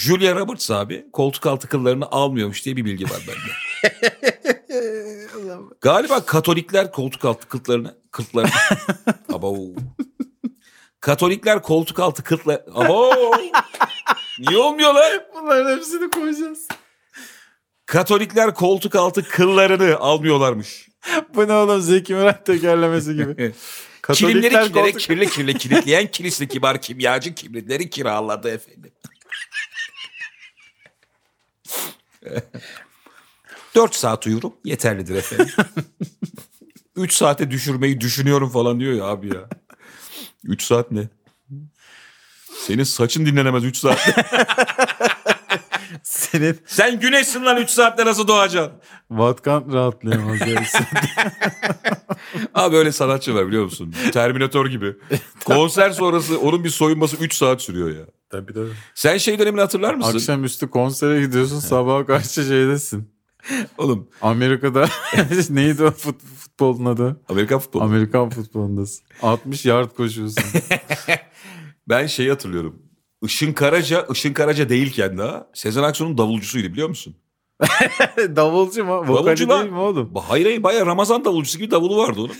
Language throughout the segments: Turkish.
Julia Roberts abi koltuk altı kıllarını almıyormuş diye bir bilgi var bende. Galiba Katolikler koltuk altı kıllarını kıllarını Abo. Katolikler koltuk altı kıllar Abo. Niye olmuyor lan? Bunların hepsini koyacağız. Katolikler koltuk altı kıllarını almıyorlarmış. Bu ne oğlum Zeki Müren tekerlemesi gibi. Kilimleri Katolikler kilere koltuk- kirli kirli kilitleyen kilisli kibar kimyacı kibritleri kiraladı efendim. Dört saat uyurum yeterlidir efendim. Üç saate düşürmeyi düşünüyorum falan diyor ya abi ya. Üç saat ne? Senin saçın dinlenemez üç saat. Senin Sen güneşsin lan üç saatte nasıl doğacaksın? vatkan rahatlayamaz. yani. Abi öyle sanatçı var biliyor musun? Terminator gibi. Konser sonrası onun bir soyunması 3 saat sürüyor ya. Tabii tabii. Sen şey dönemini hatırlar mısın? Akşamüstü konsere gidiyorsun sabaha karşı şeydesin. Oğlum Amerika'da neydi o fut- futbolun adı? Amerikan futbolu. Amerikan futbolundasın. 60 yard koşuyorsun. ben şeyi hatırlıyorum. Işın Karaca, Işın Karaca değilken daha Sezen Aksu'nun davulcusuydu biliyor musun? Davulcu mu? Davulcu Vokali lan. değil mi oğlum? Hayır hayır baya Ramazan davulcusu gibi davulu vardı onun.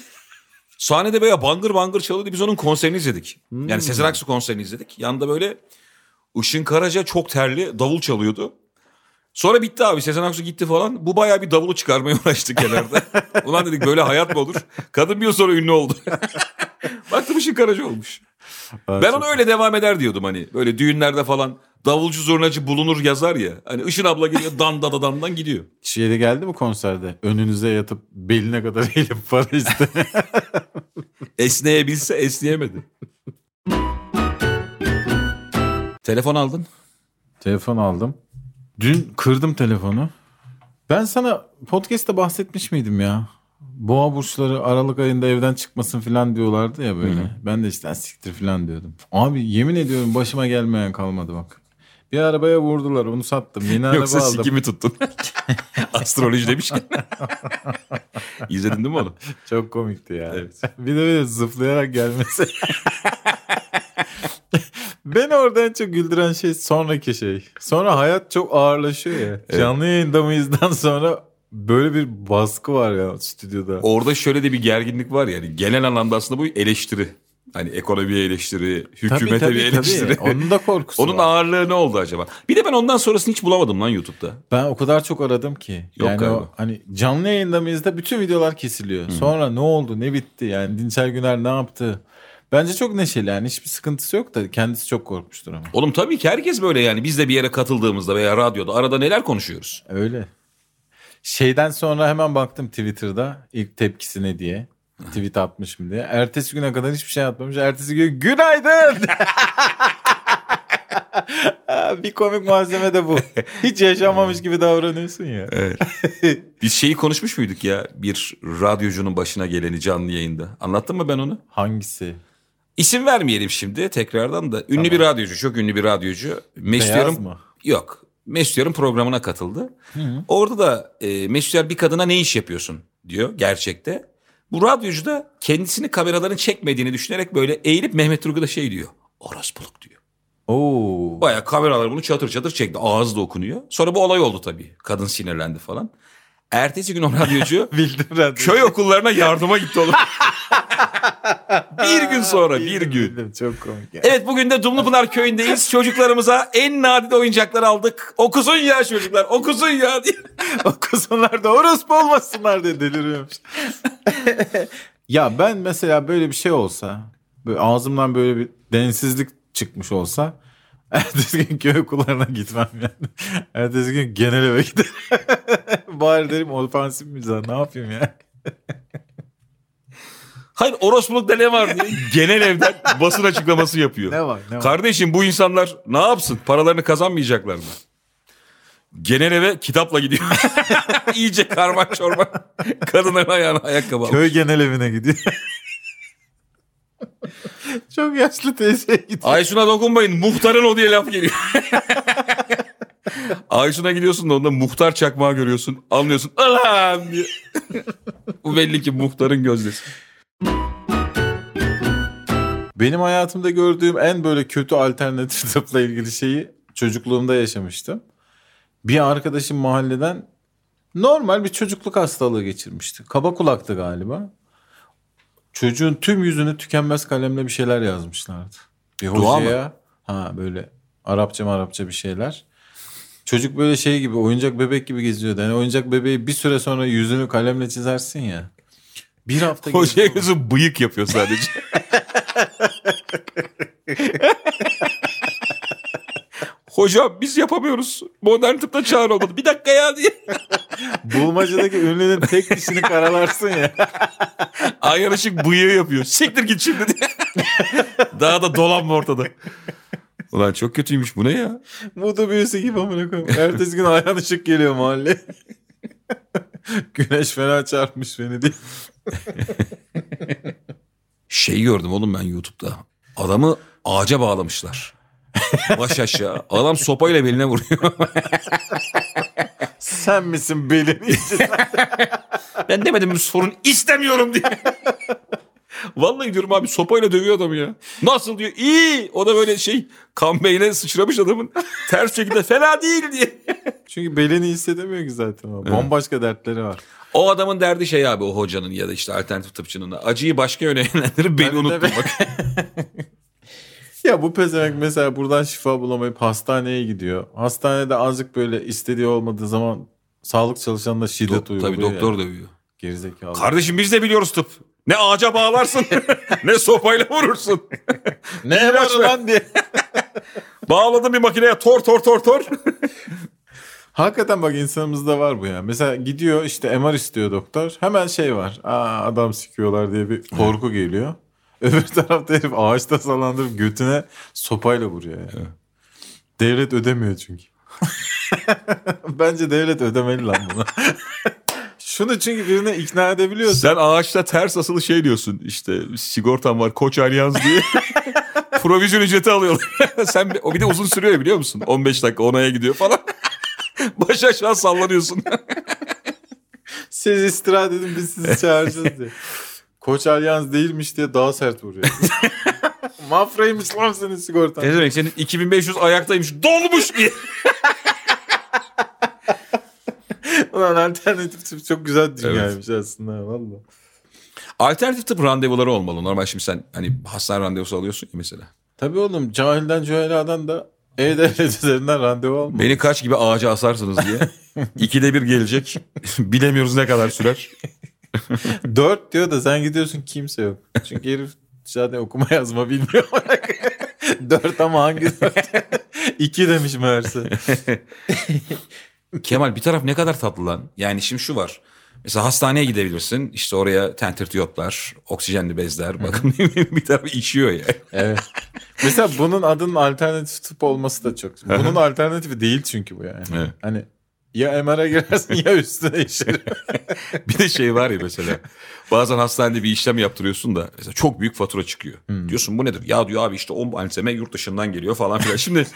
Sahnede baya bangır bangır çalıyordu. Biz onun konserini izledik. Yani Sezen Aksu konserini izledik. Yanında böyle Işın Karaca çok terli davul çalıyordu. Sonra bitti abi Sezen Aksu gitti falan. Bu baya bir davulu çıkarmaya uğraştı kenarda. Ulan dedik böyle hayat mı olur? Kadın bir yıl sonra ünlü oldu. Baktım Işın Karaca olmuş. Ben ona öyle devam eder diyordum hani. Böyle düğünlerde falan davulcu zurnacı bulunur yazar ya. Hani Işın abla geliyor dan da da dandan gidiyor. Şeyde geldi mi konserde? Önünüze yatıp beline kadar eğilip para iste. Esneyebilse esneyemedi. Telefon aldın. Telefon aldım. Dün kırdım telefonu. Ben sana podcast'te bahsetmiş miydim ya? Boğa burçları Aralık ayında evden çıkmasın falan diyorlardı ya böyle. Ben de işte "Ha, siktir falan diyordum. Abi yemin ediyorum başıma gelmeyen kalmadı bak. Bir arabaya vurdular onu sattım. Yeni Yoksa araba aldım. sikimi tuttun. Astroloji demişken. İzledin değil mi onu? Çok komikti ya. Evet. bir de böyle zıplayarak gelmesi. Beni orada en çok güldüren şey sonraki şey. Sonra hayat çok ağırlaşıyor ya. Canlı yayında mıyızdan sonra böyle bir baskı var ya stüdyoda. Orada şöyle de bir gerginlik var yani. Genel anlamda aslında bu eleştiri. Hani ekonomiye eleştiri, hükümete bir eleştiri. Onun da korkusu Onun var. ağırlığı ne oldu acaba? Bir de ben ondan sonrasını hiç bulamadım lan YouTube'da. Ben o kadar çok aradım ki. Yok yani galiba. o hani canlı yayında mıyız da bütün videolar kesiliyor. Sonra ne oldu ne bitti yani Dinçer Güner ne yaptı? Bence çok neşeli yani hiçbir sıkıntısı yok da kendisi çok korkmuştur ama. Oğlum tabii ki herkes böyle yani. Biz de bir yere katıldığımızda veya radyoda arada neler konuşuyoruz? Öyle. Şeyden sonra hemen baktım Twitter'da ilk tepkisi ne diye. Tweet atmış mı diye. Ertesi güne kadar hiçbir şey atmamış. Ertesi gün günaydın. bir komik malzeme de bu. Hiç yaşanmamış gibi davranıyorsun ya. Biz şeyi konuşmuş muyduk ya? Bir radyocunun başına geleni canlı yayında. Anlattım mı ben onu? Hangisi? İsim vermeyelim şimdi tekrardan da. Ünlü bir radyocu, çok ünlü bir radyocu. Mesut Beyaz Yarın- mı? Yok. Mesut Yarın programına katıldı. Orada da e, Mesut Yar bir kadına ne iş yapıyorsun diyor gerçekte. Bu radyocu da kendisini kameraların çekmediğini düşünerek böyle eğilip Mehmet Turgut'a şey diyor. Orospuluk diyor. Oo. Baya kameralar bunu çatır çatır çekti. Ağız da okunuyor. Sonra bu olay oldu tabii. Kadın sinirlendi falan. Ertesi gün o radyocu Bildim ben. köy okullarına yardıma gitti oğlum. bir gün sonra bir Bildim, gün. bildim. Çok komik. ya. Evet bugün de Dumlupınar köyündeyiz. Çocuklarımıza en nadide oyuncaklar aldık. Okusun ya çocuklar okusun ya diye. o kızlar da orospu olmasınlar diye deliriyormuş. ya ben mesela böyle bir şey olsa böyle ağzımdan böyle bir densizlik çıkmış olsa ertesi gün köy okullarına gitmem yani. Ertesi gün genel eve giderim. Bari derim ofansif mizah ne yapayım ya. Hayır orospulukta ne var diye genel evden basın açıklaması yapıyor. Ne var ne var. Kardeşim bu insanlar ne yapsın? Paralarını kazanmayacaklar mı? Genel eve kitapla gidiyor. İyice karman çorman. Kadınların ayağına ayakkabı almış. Köy genel evine gidiyor. Çok yaşlı teyzeye gidiyor. Aysun'a dokunmayın muhtarın o diye laf geliyor. Aysun'a gidiyorsun da onda muhtar çakmağı görüyorsun. Anlıyorsun. Diye. Bu belli ki muhtarın gözdesi. Benim hayatımda gördüğüm en böyle kötü alternatif tıpla ilgili şeyi çocukluğumda yaşamıştım. Bir arkadaşım mahalleden normal bir çocukluk hastalığı geçirmişti. Kaba kulaktı galiba. Çocuğun tüm yüzünü tükenmez kalemle bir şeyler yazmışlardı. Bir Dua mı? hocaya ha böyle Arapça Arapça bir şeyler. Çocuk böyle şey gibi oyuncak bebek gibi geziyordu. Yani oyuncak bebeği bir süre sonra yüzünü kalemle çizersin ya. Bir hafta Hocaya gözü bıyık yapıyor sadece. Hocam biz yapamıyoruz. Modern tıpta çağır olmadı. Bir dakika ya diye. Bulmacadaki ünlünün tek dişini karalarsın ya. Ayar ışık bıyığı yapıyor. Siktir git şimdi diye. Daha da dolanma ortada. Ulan çok kötüymüş bu ne ya? Moda büyüsü gibi amına koyayım. Ertesi gün ayağın ışık geliyor mahalle. Güneş fena çarpmış beni diye. Şey gördüm oğlum ben YouTube'da. Adamı ağaca bağlamışlar. Baş aşağı. Adam sopayla beline vuruyor. Sen misin belini ben demedim mi sorun istemiyorum diye. Vallahi diyorum abi sopayla dövüyor adamı ya. Nasıl diyor? İyi. O da böyle şey kan beynine sıçramış adamın. Ters şekilde fena değil diye. Çünkü belini hissedemiyor ki zaten. o. Bambaşka dertleri var. O adamın derdi şey abi o hocanın ya da işte alternatif tıpçının. Acıyı başka yöne yönlendirip beni unutturmak. Ya bu pezevenk mesela buradan şifa bulamayıp hastaneye gidiyor. Hastanede azıcık böyle istediği olmadığı zaman sağlık çalışanına şiddet Do- uyguluyor. Tabii doktor ya. dövüyor. Gerizekalı. Kardeşim biz de biliyoruz tıp. Ne ağaca bağlarsın ne sopayla vurursun. ne İlaç lan diye. Bağladın bir makineye tor tor tor tor. Hakikaten bak insanımızda var bu ya. Mesela gidiyor işte MR istiyor doktor. Hemen şey var. Aa adam sikiyorlar diye bir korku geliyor. Öbür tarafta herif ağaçta sallandırıp götüne sopayla vuruyor yani. Devlet ödemiyor çünkü. Bence devlet ödemeli lan bunu. Şunu çünkü birine ikna edebiliyorsun. Sen ağaçta ters asılı şey diyorsun işte sigortam var koç alyans diye. Provizyon ücreti alıyorlar. Sen o bir de uzun sürüyor biliyor musun? 15 dakika onaya gidiyor falan. Baş aşağı sallanıyorsun. Siz istirahat edin biz sizi çağıracağız diye. Koç Alyans değilmiş diye daha sert vuruyor. Mafraymış lan senin sigortan. ne demek senin 2500 ayaktaymış dolmuş diye. Ulan alternatif tıp çok güzel dünyaymış aslında valla. Alternatif tıp randevuları olmalı. Normal şimdi sen hani hastane randevusu alıyorsun ya mesela. Tabii oğlum cahilden cüheladan da E-Devlet üzerinden randevu alma. Beni kaç gibi ağaca asarsınız diye. İkide bir gelecek. Bilemiyoruz ne kadar sürer. Dört diyor da sen gidiyorsun kimse yok. Çünkü herif zaten okuma yazma bilmiyor. dört ama hangi dört? İki demiş meğerse. Kemal bir taraf ne kadar tatlı lan. Yani şimdi şu var. Mesela hastaneye gidebilirsin. İşte oraya tentirtiyotlar, oksijenli bezler. Bakın bir tarafı işiyor ya. Evet. Mesela bunun adının alternatif tıp olması da çok. Bunun alternatifi değil çünkü bu yani. Evet. Hani ya MR'a girersin ya üstüne işer. Bir de şey var ya mesela. Bazen hastanede bir işlem yaptırıyorsun da mesela çok büyük fatura çıkıyor. Diyorsun bu nedir? Ya diyor abi işte 10 malzeme yurt dışından geliyor falan filan. Şimdi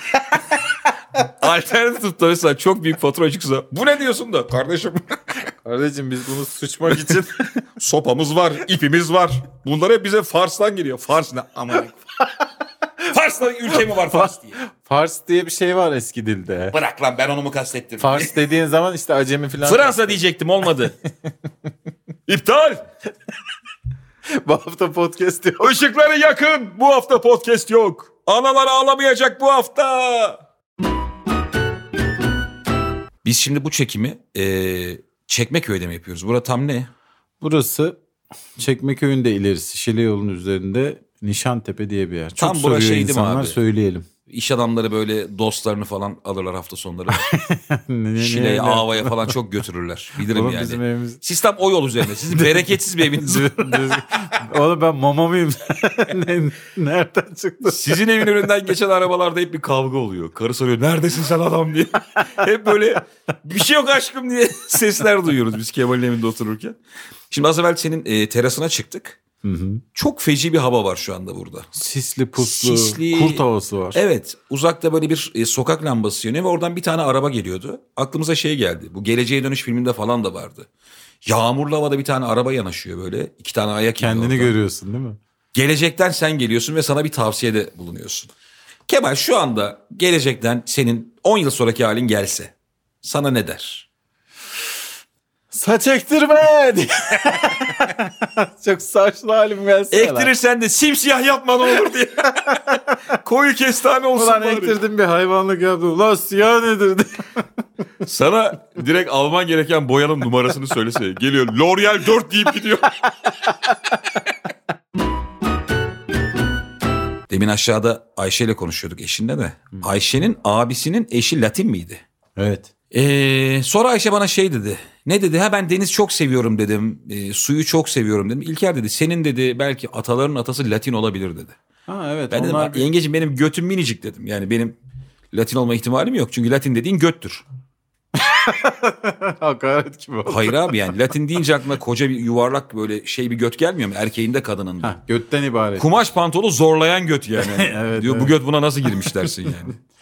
alternatif tıpta mesela çok büyük fatura çıksa bu ne diyorsun da kardeşim Kardeşim biz bunu sıçmak için sopamız var, ipimiz var. Bunlar hep bize Fars'tan geliyor. Fars ne? Aman. Fars'ta ülke mi var Fars diye. Fars diye bir şey var eski dilde. Bırak lan ben onu mu kastettim? Fars dediğin zaman işte acemi falan. Fransa diyecektim olmadı. İptal. Bu hafta podcast diyor. Işıkları yakın. Bu hafta podcast yok. Analar ağlamayacak bu hafta. Biz şimdi bu çekimi eee Çekmeköy'de mi yapıyoruz? Bura tam ne? Burası Çekmeköy'ün de ilerisi Şile yolunun üzerinde Nişantepe diye bir yer. Çok Tam soruyor şey değil mi insanlar abi? söyleyelim. İş adamları böyle dostlarını falan alırlar hafta sonları. Ne- Şile'ye, Ava'ya falan çok götürürler. Bilirim Oğlum yani. bizim evimiz... Sistem o yol üzerinde. Sizin bereketsiz bir eviniz var. Oğlum ben mama mıyım? Ne- Nereden çıktı? Sizin evin önünden geçen arabalarda hep bir kavga oluyor. Karı soruyor neredesin sen adam diye. hep böyle bir şey yok aşkım diye sesler duyuyoruz biz Kemal'in evinde otururken. Şimdi az evvel senin e, terasına çıktık. Hı hı. Çok feci bir hava var şu anda burada. Sisli puslu Sisli- kurt havası var. Evet uzakta böyle bir e, sokak lambası yanıyor ve oradan bir tane araba geliyordu. Aklımıza şey geldi. Bu Geleceğe Dönüş filminde falan da vardı. Yağmurlu havada bir tane araba yanaşıyor böyle. iki tane ayak Kendini oradan. görüyorsun değil mi? Gelecekten sen geliyorsun ve sana bir tavsiyede bulunuyorsun. Kemal şu anda gelecekten senin 10 yıl sonraki halin gelse sana ne der? Saç ektirme. Çok saçlı halim gelse. Ektirirsen de simsiyah yapma ne olur diye. Koyu kestane olsun Ulan bari. ektirdim bir hayvanlık yaptım. Ulan siyah nedir diye. Sana direkt alman gereken boyanın numarasını söylese. Geliyor L'Oreal 4 deyip gidiyor. Demin aşağıda Ayşe ile konuşuyorduk eşinle de. Ayşe'nin abisinin eşi Latin miydi? Evet. Ee, sonra Ayşe bana şey dedi. Ne dedi? Ha ben deniz çok seviyorum dedim. Ee, suyu çok seviyorum dedim. İlker dedi senin dedi belki ataların atası Latin olabilir dedi. Ha evet. Ben dedim onlar bir- yengeciğim benim götüm minicik dedim. Yani benim Latin olma ihtimalim yok. Çünkü Latin dediğin göttür. hakaret gibi oldu. Hayır abi yani Latin deyince aklına koca bir yuvarlak böyle şey bir göt gelmiyor mu? Erkeğin de kadının da. Götten ibaret. Kumaş pantolu zorlayan göt yani. Evet, Diyor bu evet. göt buna nasıl girmiş dersin yani.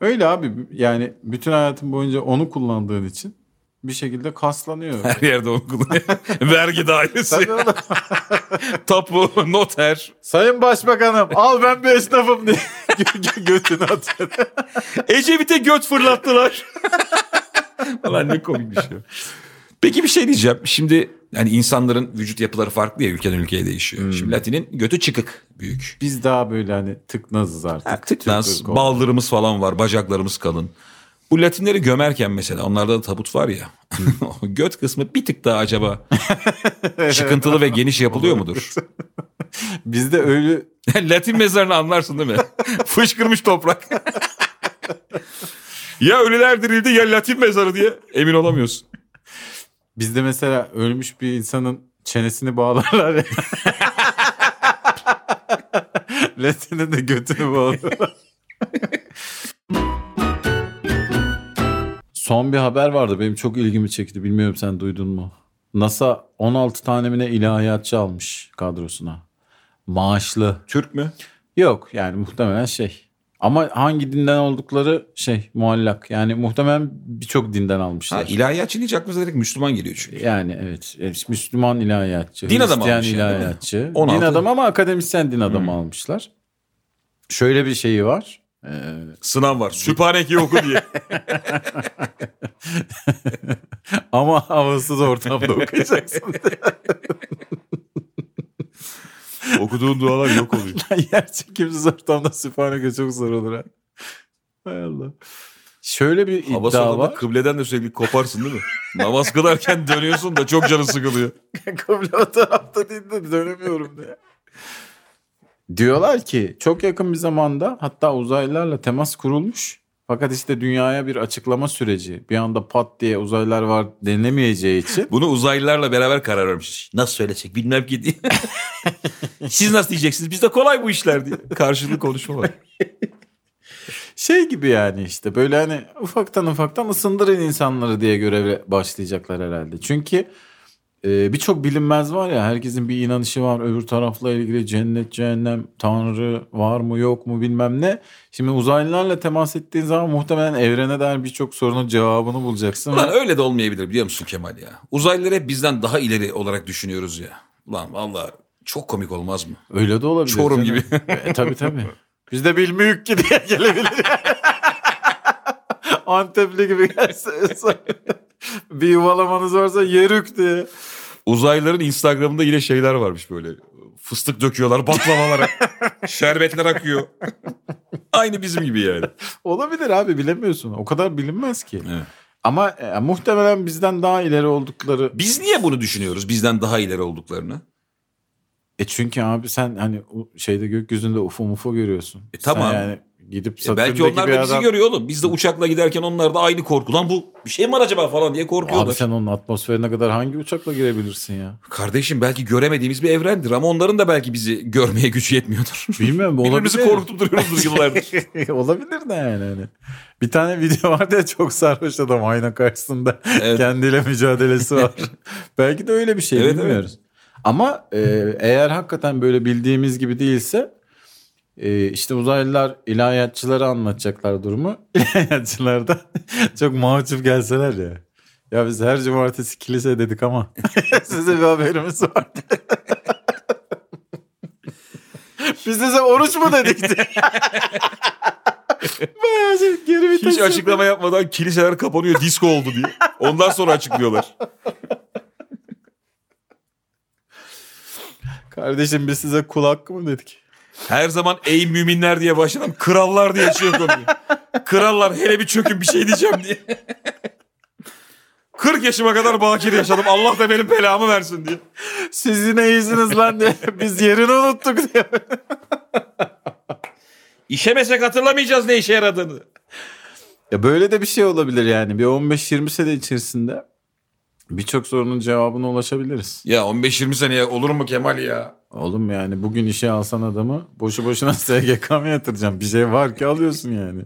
Öyle abi yani bütün hayatın boyunca onu kullandığın için bir şekilde kaslanıyor. Her yerde onu kullanıyor. Vergi dairesi, tapu, noter. Sayın Başbakanım al ben bir esnafım diye gö- gö- götünü atıyor. Ecevit'e göt fırlattılar. Ulan ne komikmiş ya. Peki bir şey diyeceğim. Şimdi yani insanların vücut yapıları farklı ya ülkeden ülkeye değişiyor. Şimdi Latin'in götü çıkık büyük. Biz daha böyle hani tıknazız artık. Ha, tıknaz, Türk baldırımız falan var, bacaklarımız kalın. Bu Latinleri gömerken mesela onlarda da tabut var ya. o göt kısmı bir tık daha acaba çıkıntılı ve geniş yapılıyor mudur? Bizde öyle Latin mezarını anlarsın değil mi? Fışkırmış toprak. ya ölüler dirildi ya Latin mezarı diye emin olamıyorsun. Bizde mesela ölmüş bir insanın çenesini bağlarlar ya. Latine de götünü bağlarlar. Son bir haber vardı benim çok ilgimi çekti. Bilmiyorum sen duydun mu? NASA 16 tane mi ne ilahiyatçı almış kadrosuna. Maaşlı. Türk mü? Yok yani muhtemelen şey. Ama hangi dinden oldukları şey muallak. Yani muhtemelen birçok dinden Ha, almışlar. ilahiyatçı deyince aklımıza direkt Müslüman geliyor çünkü. Yani evet. Müslüman ilahiyatçı. Din adamı Hristiyan almış yani, değil mi? ilahiyatçı. 16. Din adamı ama akademisyen din adamı almışlar. Şöyle bir şeyi var. Ee, Sınav var. Sübhaneke'yi oku diye. ama havasız ortamda okuyacaksın. Okuduğun dualar yok oluyor. Yer çekimsiz ortamda süphaneke çok zor olur ha. Hay Allah. Şöyle bir Hava iddia var. kıbleden de sürekli koparsın değil mi? Namaz kılarken dönüyorsun da çok canı sıkılıyor. Kıble o tarafta değil de dönemiyorum diye. Diyorlar ki çok yakın bir zamanda hatta uzaylılarla temas kurulmuş. Fakat işte dünyaya bir açıklama süreci bir anda pat diye uzaylılar var denilemeyeceği için Bunu uzaylılarla beraber karar vermiş. Nasıl söylesek bilmem ki diye. Siz nasıl diyeceksiniz? Bizde kolay bu işler diye. Karşılıklı konuşma var. şey gibi yani işte böyle hani ufaktan ufaktan ısındırın insanları diye göreve başlayacaklar herhalde. Çünkü e, birçok bilinmez var ya herkesin bir inanışı var öbür tarafla ilgili cennet cehennem tanrı var mı yok mu bilmem ne. Şimdi uzaylılarla temas ettiğin zaman muhtemelen evrene dair birçok sorunun cevabını bulacaksın. Ulan öyle de olmayabilir biliyor musun Kemal ya? Uzaylıları hep bizden daha ileri olarak düşünüyoruz ya. Ulan valla çok komik olmaz mı? Öyle de olabilir. Çorum canım. gibi. E, tabii tabii. Biz de bilmiyoruz ki diye gelebilir. Antepli gibi gelse. Bir yuvalamanız varsa yerük diye. Uzaylıların Instagram'ında yine şeyler varmış böyle. Fıstık döküyorlar baklavalara. Şerbetler akıyor. Aynı bizim gibi yani. Olabilir abi bilemiyorsun. O kadar bilinmez ki. Evet. Ama e, muhtemelen bizden daha ileri oldukları. Biz niye bunu düşünüyoruz? Bizden daha ileri olduklarını. E çünkü abi sen hani şeyde gökyüzünde ufo mufo görüyorsun. E, tamam. Sen yani gidip E Satürn'deki belki onlar da bizi adam... görüyor oğlum. Biz de uçakla giderken onlar da aynı korku. Lan bu bir şey mi var acaba falan diye korkuyorlar. Abi sen onun atmosferine kadar hangi uçakla girebilirsin ya? Kardeşim belki göremediğimiz bir evrendir ama onların da belki bizi görmeye gücü yetmiyordur. Bilmiyorum Birbirimizi korkutup duruyoruzdur yıllardır. olabilir de yani. Hani. Bir tane video vardı ya çok sarhoş adam ayna karşısında Evet. kendiyle mücadelesi var. Belki de öyle bir şey Evet, bilmiyoruz. Ama e, eğer hakikaten böyle bildiğimiz gibi değilse e, işte uzaylılar ilahiyatçıları anlatacaklar durumu. İlahiyatçılar da çok mahcup gelseler ya. Ya biz her cumartesi kilise dedik ama size bir haberimiz var. biz size oruç mu dedik diye. Hiç açıklama yapmadan kiliseler kapanıyor disco oldu diye. Ondan sonra açıklıyorlar. Kardeşim biz size kul hakkı mı dedik? Her zaman ey müminler diye başlanan krallar diye açıyor konuyu. Krallar hele bir çökün bir şey diyeceğim diye. 40 yaşıma kadar bakir yaşadım. Allah da benim belamı versin diye. Siz yine iyisiniz lan diye. Biz yerini unuttuk diye. İşemesek hatırlamayacağız ne işe yaradığını. Ya böyle de bir şey olabilir yani. Bir 15-20 sene içerisinde birçok sorunun cevabına ulaşabiliriz. Ya 15-20 seneye olur mu Kemal ya? Oğlum yani bugün işe alsan adamı boşu boşuna SGK mı yatıracağım? Bir şey var ki alıyorsun yani.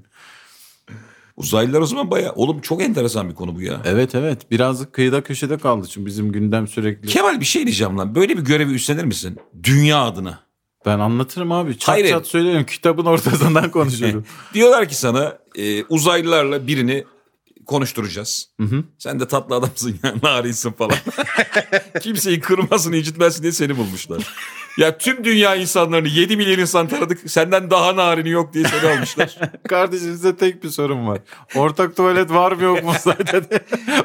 Uzaylılar o zaman bayağı... Oğlum çok enteresan bir konu bu ya. Evet evet birazcık kıyıda köşede kaldı çünkü bizim gündem sürekli. Kemal bir şey diyeceğim lan. Böyle bir görevi üstlenir misin? Dünya adına. Ben anlatırım abi. Çat Hayır. çat söylerim. Kitabın ortasından konuşuyorum. Diyorlar ki sana e, uzaylılarla birini konuşturacağız. Hı hı. Sen de tatlı adamsın ya narinsin falan. Kimseyi kırmasın incitmesin diye seni bulmuşlar. Ya tüm dünya insanlarını 7 milyon insan taradık. Senden daha narini yok diye seni almışlar. Kardeşim size tek bir sorum var. Ortak tuvalet var mı yok mu zaten?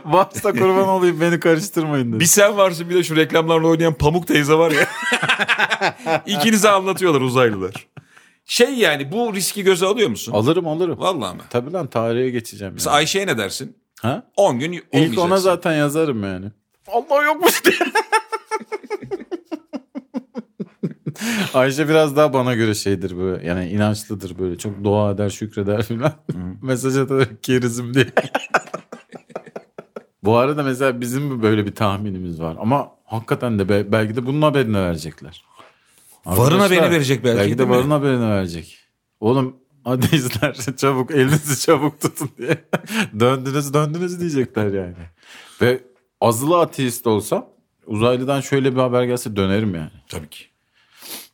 Varsa kurban olayım beni karıştırmayın dedi. bir sen varsın bir de şu reklamlarla oynayan Pamuk teyze var ya. İkinize anlatıyorlar uzaylılar. Şey yani bu riski göze alıyor musun? Alırım alırım. Vallahi mi? Tabii lan tarihe geçeceğim. Mesela Yani. Ayşe'ye ne dersin? Ha? 10 gün İlk olmayacaksın. ona zaten yazarım yani. Allah yokmuş diye. Ayşe biraz daha bana göre şeydir böyle yani inançlıdır böyle çok dua eder şükreder filan. Mesaj atar kerizim diye. Bu arada mesela bizim böyle bir tahminimiz var ama hakikaten de be- belki de bunun haberini verecekler. Varın Arkadaşlar, haberini verecek belki, Belki de varın haberini verecek. Oğlum hadi izler çabuk elinizi çabuk tutun diye. döndünüz döndünüz diyecekler yani. Ve azılı ateist olsam uzaylıdan şöyle bir haber gelse dönerim yani. Tabii ki.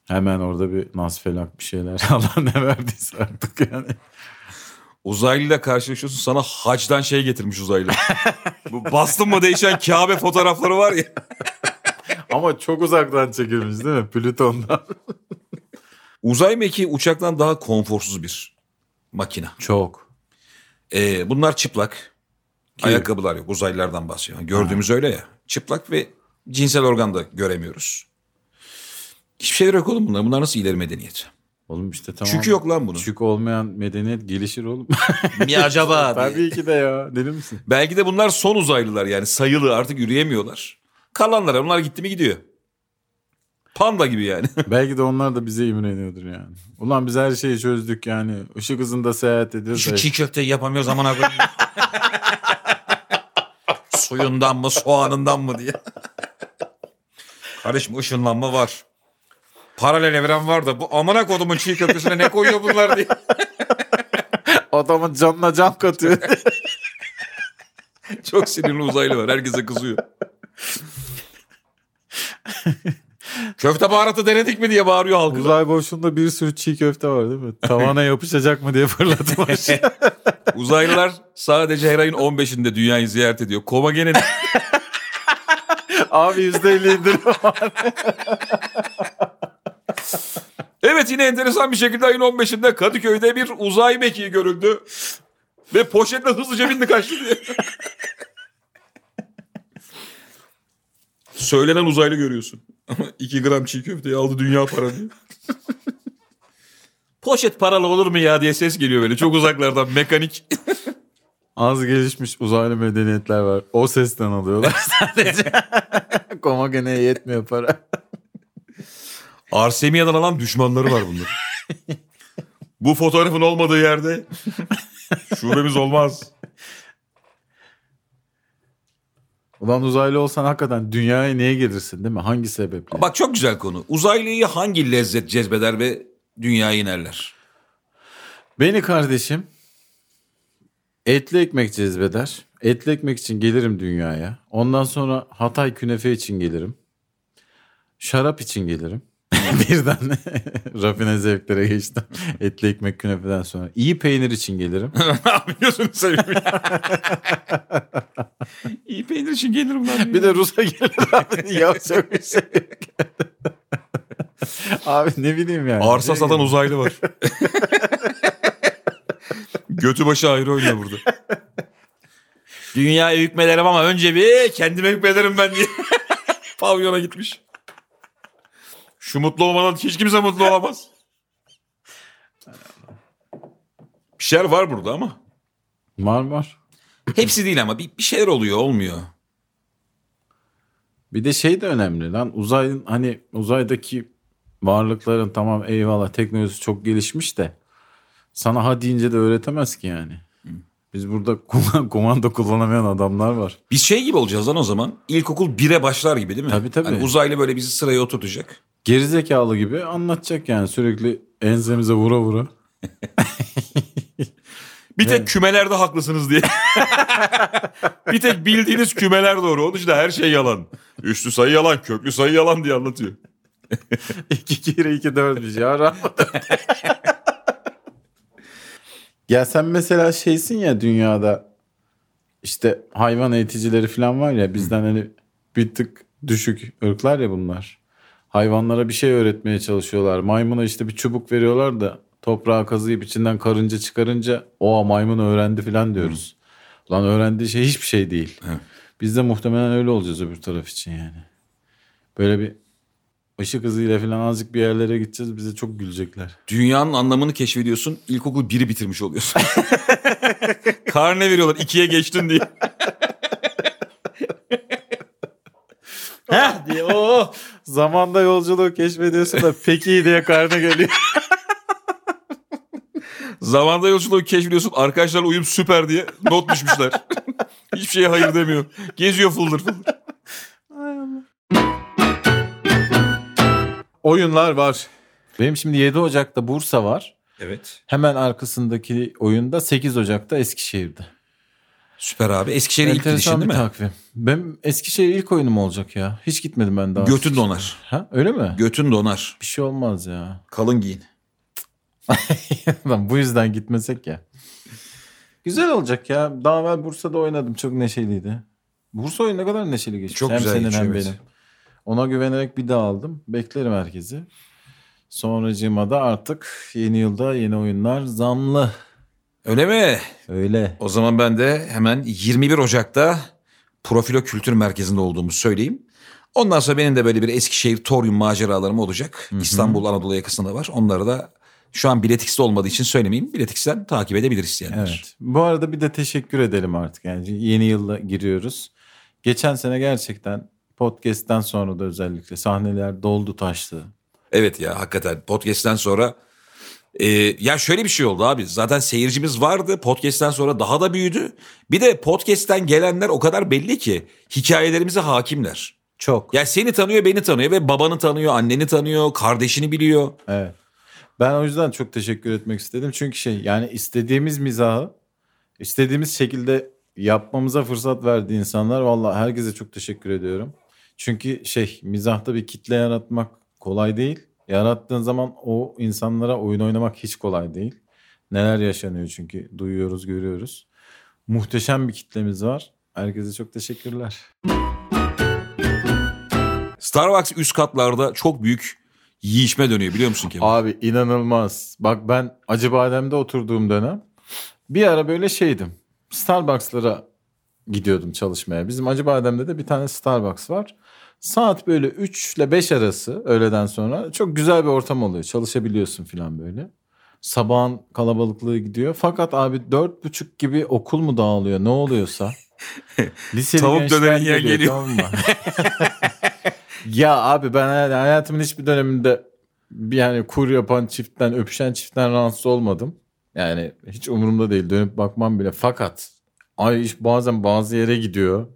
Hemen orada bir nas felak bir şeyler Allah ne verdiyse artık yani. Uzaylıyla karşılaşıyorsun sana hacdan şey getirmiş uzaylı. Bu bastın mı değişen Kabe fotoğrafları var ya. Ama çok uzaktan çekilmiş değil mi? Plüton'dan. Uzay mekiği uçaktan daha konforsuz bir makine. Çok. Ee, bunlar çıplak. Ayakkabılar yok. Uzaylılardan bahsediyorum. Gördüğümüz öyle ya. Çıplak ve cinsel organ da göremiyoruz. Hiçbir şeyler yok oğlum bunlar. Bunlar nasıl ileri medeniyet? Oğlum işte tamam. Çünkü yok lan bunun. Çük olmayan medeniyet gelişir oğlum. Mi acaba? Tabii ki de ya. Deli misin? Belki de bunlar son uzaylılar yani sayılı artık yürüyemiyorlar. Kalanlara bunlar gitti mi gidiyor. Panda gibi yani. Belki de onlar da bize imreniyordur yani. Ulan biz her şeyi çözdük yani. Işık hızında seyahat ediyoruz. Şu çiğ köfteyi yapamıyoruz aman abi. Suyundan mı soğanından mı diye. Kardeşim ışınlanma var. Paralel evren var da bu amına kodumun çiğ köftesine ne koyuyor bunlar diye. Adamın canına can katıyor. Çok sinirli uzaylı var. Herkese kızıyor. Köfte baharatı denedik mi diye bağırıyor halkı. Uzay boşluğunda bir sürü çiğ köfte var değil mi? Tavana yapışacak mı diye fırlatmış. Uzaylılar sadece her ayın 15'inde dünyayı ziyaret ediyor. Komagenin Abi %50 indirim var. Evet yine enteresan bir şekilde ayın 15'inde Kadıköy'de bir uzay mekiği görüldü. Ve poşetle hızlıca bindi kaçtı diye. Söylenen uzaylı görüyorsun. Ama 2 gram çiğ köfteyi aldı dünya para diye. Poşet paralı olur mu ya diye ses geliyor böyle çok uzaklardan mekanik. Az gelişmiş uzaylı medeniyetler var. O sesten alıyorlar sadece. Komagene'ye yetmiyor para. Arsemiya'dan alan düşmanları var bunların. Bu fotoğrafın olmadığı yerde şubemiz olmaz. Ulan uzaylı olsan hakikaten dünyaya niye gelirsin değil mi? Hangi sebeple? Bak çok güzel konu. Uzaylıyı hangi lezzet cezbeder ve dünyaya inerler? Beni kardeşim etli ekmek cezbeder. Etli ekmek için gelirim dünyaya. Ondan sonra Hatay künefe için gelirim. Şarap için gelirim. Birden rafine zevklere geçtim. Etli ekmek künefeden sonra. İyi peynir için gelirim. ne yapıyorsun seveyim ya? İyi peynir için gelirim ben. Bir de Rus'a gelir abi. Yapacak bir şey yok. abi ne bileyim yani. Arsa satan uzaylı var. Götü başı ayrı oynuyor burada. Dünyaya hükmederim ama önce bir kendime hükmederim ben diye. Pavyona gitmiş. Şu mutlu olmadan hiç kimse mutlu olamaz. Bir şeyler var burada ama. Var var. Hepsi değil ama bir, bir şeyler oluyor olmuyor. Bir de şey de önemli lan uzayın hani uzaydaki varlıkların tamam eyvallah teknolojisi çok gelişmiş de sana ha deyince de öğretemez ki yani. Biz burada komando kullanamayan adamlar var. Biz şey gibi olacağız lan o zaman. İlkokul 1'e başlar gibi değil mi? Tabii, tabii. Hani uzaylı böyle bizi sıraya oturtacak. Gerizekalı gibi anlatacak yani sürekli ensemize vura vura. Bir tek kümelerde haklısınız diye. bir tek bildiğiniz kümeler doğru. Onun dışında her şey yalan. Üstü sayı yalan, köklü sayı yalan diye anlatıyor. 2 kere 2 4'müş ya rahat. ya sen mesela şeysin ya dünyada işte hayvan eğiticileri falan var ya bizden hani bir tık düşük ırklar ya bunlar. Hayvanlara bir şey öğretmeye çalışıyorlar. Maymuna işte bir çubuk veriyorlar da toprağa kazıyıp içinden karınca çıkarınca o maymun öğrendi falan diyoruz. Lan öğrendiği şey hiçbir şey değil. Evet. Biz de muhtemelen öyle olacağız öbür taraf için yani. Böyle bir ışık hızıyla falan azıcık bir yerlere gideceğiz. Bize çok gülecekler. Dünyanın anlamını keşfediyorsun. İlkokul 1'i bitirmiş oluyorsun. Karne veriyorlar ikiye geçtin diye. Heh diye o. Zamanda yolculuğu keşfediyorsun da pek iyi diye karnı geliyor. Zamanda yolculuğu keşfediyorsun. Arkadaşlarla uyum süper diye not düşmüşler. Hiçbir şeye hayır demiyor. Geziyor fıldır fıldır. Oyunlar var. Benim şimdi 7 Ocak'ta Bursa var. Evet. Hemen arkasındaki oyunda 8 Ocak'ta Eskişehir'de. Süper abi. Eskişehir'e ilk gidişin değil mi? takvim. Benim Eskişehir ilk oyunum olacak ya. Hiç gitmedim ben daha. Götün donar. Ha öyle mi? Götün donar. bir şey olmaz ya. Kalın giyin. Lan bu yüzden gitmesek ya. Güzel olacak ya. Daha evvel Bursa'da oynadım. Çok neşeliydi. Bursa oyunu ne kadar neşeli geçmiş. Çok hem güzel senin hem benim. Ona güvenerek bir daha aldım. Beklerim herkesi. Sonracığıma da artık yeni yılda yeni oyunlar zamlı. Öyle mi? Öyle. O zaman ben de hemen 21 Ocak'ta Profilo Kültür Merkezi'nde olduğumu söyleyeyim. Ondan sonra benim de böyle bir Eskişehir Torium maceralarım olacak. İstanbul Anadolu yakasında var. Onları da şu an Biletix'te olmadığı için söylemeyeyim. Biletix'ten takip edebilir isteyenler. Evet. Bu arada bir de teşekkür edelim artık. Yani yeni yılla giriyoruz. Geçen sene gerçekten podcast'ten sonra da özellikle sahneler doldu taştı. Evet ya hakikaten podcast'ten sonra e, ya şöyle bir şey oldu abi. Zaten seyircimiz vardı. Podcast'ten sonra daha da büyüdü. Bir de podcast'ten gelenler o kadar belli ki hikayelerimize hakimler. Çok. Ya seni tanıyor, beni tanıyor ve babanı tanıyor, anneni tanıyor, kardeşini biliyor. Evet. Ben o yüzden çok teşekkür etmek istedim. Çünkü şey yani istediğimiz mizahı istediğimiz şekilde yapmamıza fırsat verdi insanlar. Vallahi herkese çok teşekkür ediyorum. Çünkü şey mizahta bir kitle yaratmak kolay değil. Yarattığın zaman o insanlara oyun oynamak hiç kolay değil. Neler yaşanıyor çünkü duyuyoruz, görüyoruz. Muhteşem bir kitlemiz var. Herkese çok teşekkürler. Starbucks üst katlarda çok büyük yiyişme dönüyor biliyor musun Kemal? Abi inanılmaz. Bak ben Acıbadem'de oturduğum dönem bir ara böyle şeydim. Starbucks'lara gidiyordum çalışmaya. Bizim Acıbadem'de de bir tane Starbucks var. Saat böyle 3 ile 5 arası öğleden sonra çok güzel bir ortam oluyor. Çalışabiliyorsun falan böyle. Sabahın kalabalıklığı gidiyor. Fakat abi dört buçuk gibi okul mu dağılıyor ne oluyorsa. Liseli Tavuk dönerin yer geliyor. Tamam mı? ya abi ben hay- hayatımın hiçbir döneminde bir yani kur yapan çiftten öpüşen çiftten rahatsız olmadım. Yani hiç umurumda değil dönüp bakmam bile. Fakat ay iş bazen bazı yere gidiyor.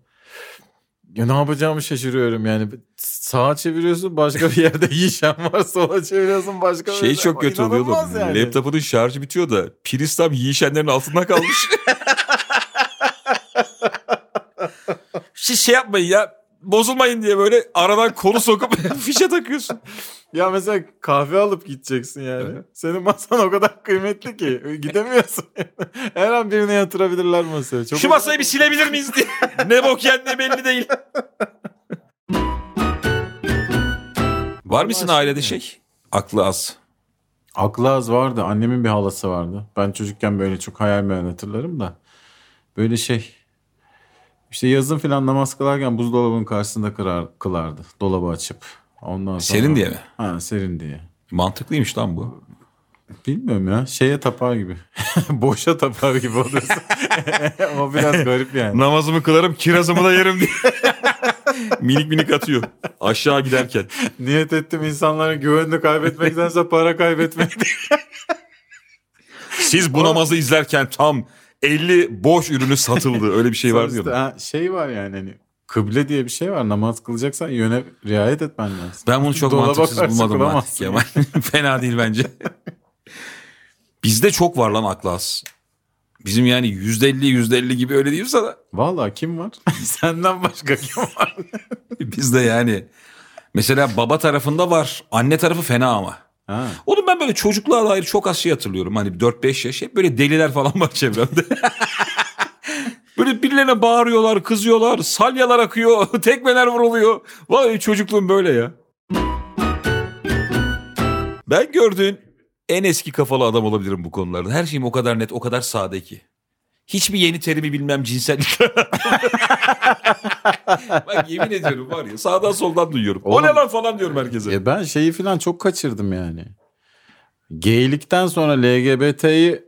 Ya ne yapacağımı şaşırıyorum yani. Sağa çeviriyorsun başka bir yerde yiyişen var. Sola çeviriyorsun başka bir Şey yerde. çok kötü oluyor da yani. laptopunun şarjı bitiyor da priz tam yiyişenlerin altında kalmış. Siz şey yapmayın ya bozulmayın diye böyle aradan kolu sokup fişe takıyorsun. Ya mesela kahve alıp gideceksin yani. Senin masan o kadar kıymetli ki gidemiyorsun. Her an birine yatırabilirler masaya. Çok Şu masayı bir silebilir miyiz diye. ne bok yendiği belli değil. Var mısın ailede şey? Aklı az. Aklı az vardı. Annemin bir halası vardı. Ben çocukken böyle çok hayal meyal hatırlarım da. Böyle şey. İşte yazın filan namaz kılarken buzdolabının karşısında kırar, kılardı. Dolabı açıp. Ondan sonra... Serin diye mi? Ha serin diye. Mantıklıymış lan bu. Bilmiyorum ya. Şeye tapar gibi. Boşa tapar gibi oluyorsun. Ama biraz garip yani. Namazımı kılarım kirazımı da yerim diye. minik minik atıyor. Aşağı giderken. Niyet ettim insanların güvenini kaybetmektense para kaybetmek. Siz bu namazı izlerken tam 50 boş ürünü satıldı. Öyle bir şey var diyor. Ha, şey var yani hani kıble diye bir şey var. Namaz kılacaksan yöne riayet etmen lazım. Ben bunu çok Dolaba mantıksız bulmadım kılamazsın. Kemal. Fena değil bence. Bizde çok var lan aklı az. Bizim yani %50 %50 gibi öyle değil sana. Vallahi kim var? Senden başka kim var? Bizde yani. Mesela baba tarafında var. Anne tarafı fena ama. Ha. Oğlum ben böyle çocukluğa dair çok az şey hatırlıyorum. Hani 4-5 yaş hep böyle deliler falan var çevremde. böyle birilerine bağırıyorlar, kızıyorlar, salyalar akıyor, tekmeler vuruluyor. Vay çocukluğum böyle ya. Ben gördüğün en eski kafalı adam olabilirim bu konularda. Her şeyim o kadar net, o kadar sade ki. Hiçbir yeni terimi bilmem cinsellik. Bak yemin ediyorum var ya sağdan soldan duyuyorum. O Oğlum- ne lan falan diyorum herkese. E ben şeyi falan çok kaçırdım yani. Geylikten sonra LGBT'yi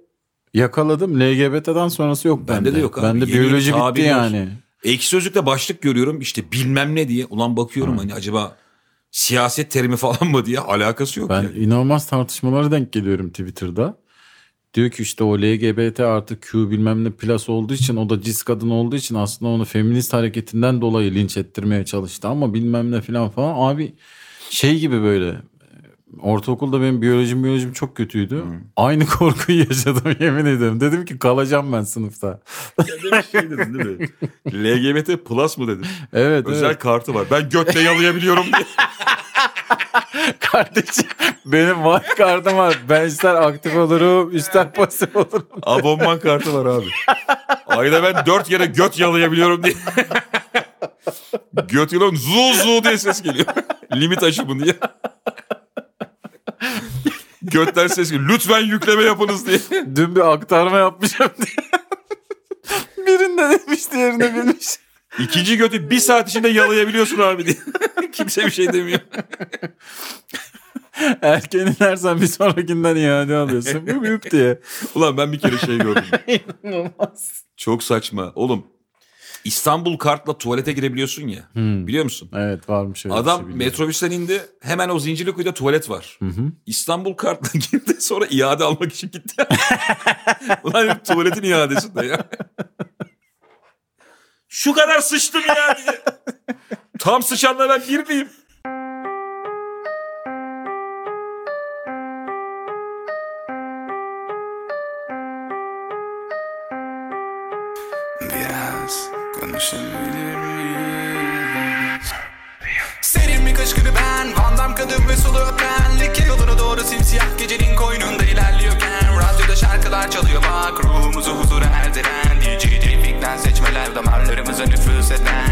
yakaladım. LGBT'den sonrası yok Bende bende. de yok abi. Bende biyoloji bitti tabirler. yani. Ekşi Sözlük'te başlık görüyorum işte bilmem ne diye. Ulan bakıyorum hani acaba siyaset terimi falan mı diye alakası yok. Ben yani. inanılmaz tartışmalara denk geliyorum Twitter'da. Diyor ki işte o LGBT artı Q bilmem ne plus olduğu için o da cis kadın olduğu için aslında onu feminist hareketinden dolayı linç ettirmeye çalıştı ama bilmem ne falan falan. Abi şey gibi böyle ortaokulda benim biyolojim biyolojim çok kötüydü. Aynı korkuyu yaşadım yemin ederim. Dedim ki kalacağım ben sınıfta. Şey dedin değil mi? LGBT plus mı dedin? Evet Özel evet. kartı var. Ben götle yalayabiliyorum diye. Kardeşim benim var kartım var. Ben ister aktif olurum ister pasif olurum. Abonman kartı var abi. Ayda ben dört kere göt yalayabiliyorum diye. göt yalıyorum zu zu diye ses geliyor. Limit aşımı diye. Götler ses geliyor. Lütfen yükleme yapınız diye. Dün bir aktarma yapmışım diye. Birinde demiş diğerine bilmiş. İkinci götü bir saat içinde yalayabiliyorsun abi diye. Kimse bir şey demiyor. Erken inersen bir sonrakinden iade alıyorsun. Büyük büyük diye. Ulan ben bir kere şey gördüm. İnanılmaz. Çok saçma. Oğlum İstanbul kartla tuvalete girebiliyorsun ya. Biliyor musun? Evet varmış öyle Adam şey metrobüsten indi. Hemen o Zincirlikuyu'da tuvalet var. İstanbul kartla girdi sonra iade almak için gitti. Ulan tuvaletin iadesinde ya. Şu kadar sıçtım ya diye. Tam sıçanla ben bir miyim? Biraz konuşabilir miyiz? Serin bir günü ben Van Damme kadın ve sulu öpen Like yoluna doğru simsiyah gecenin koynunda ilerliyorken Radyoda şarkılar çalıyor bak Ruhumuzu huzura erdiren DJ Tevfik'ten seçmeler damarlarımıza said, that.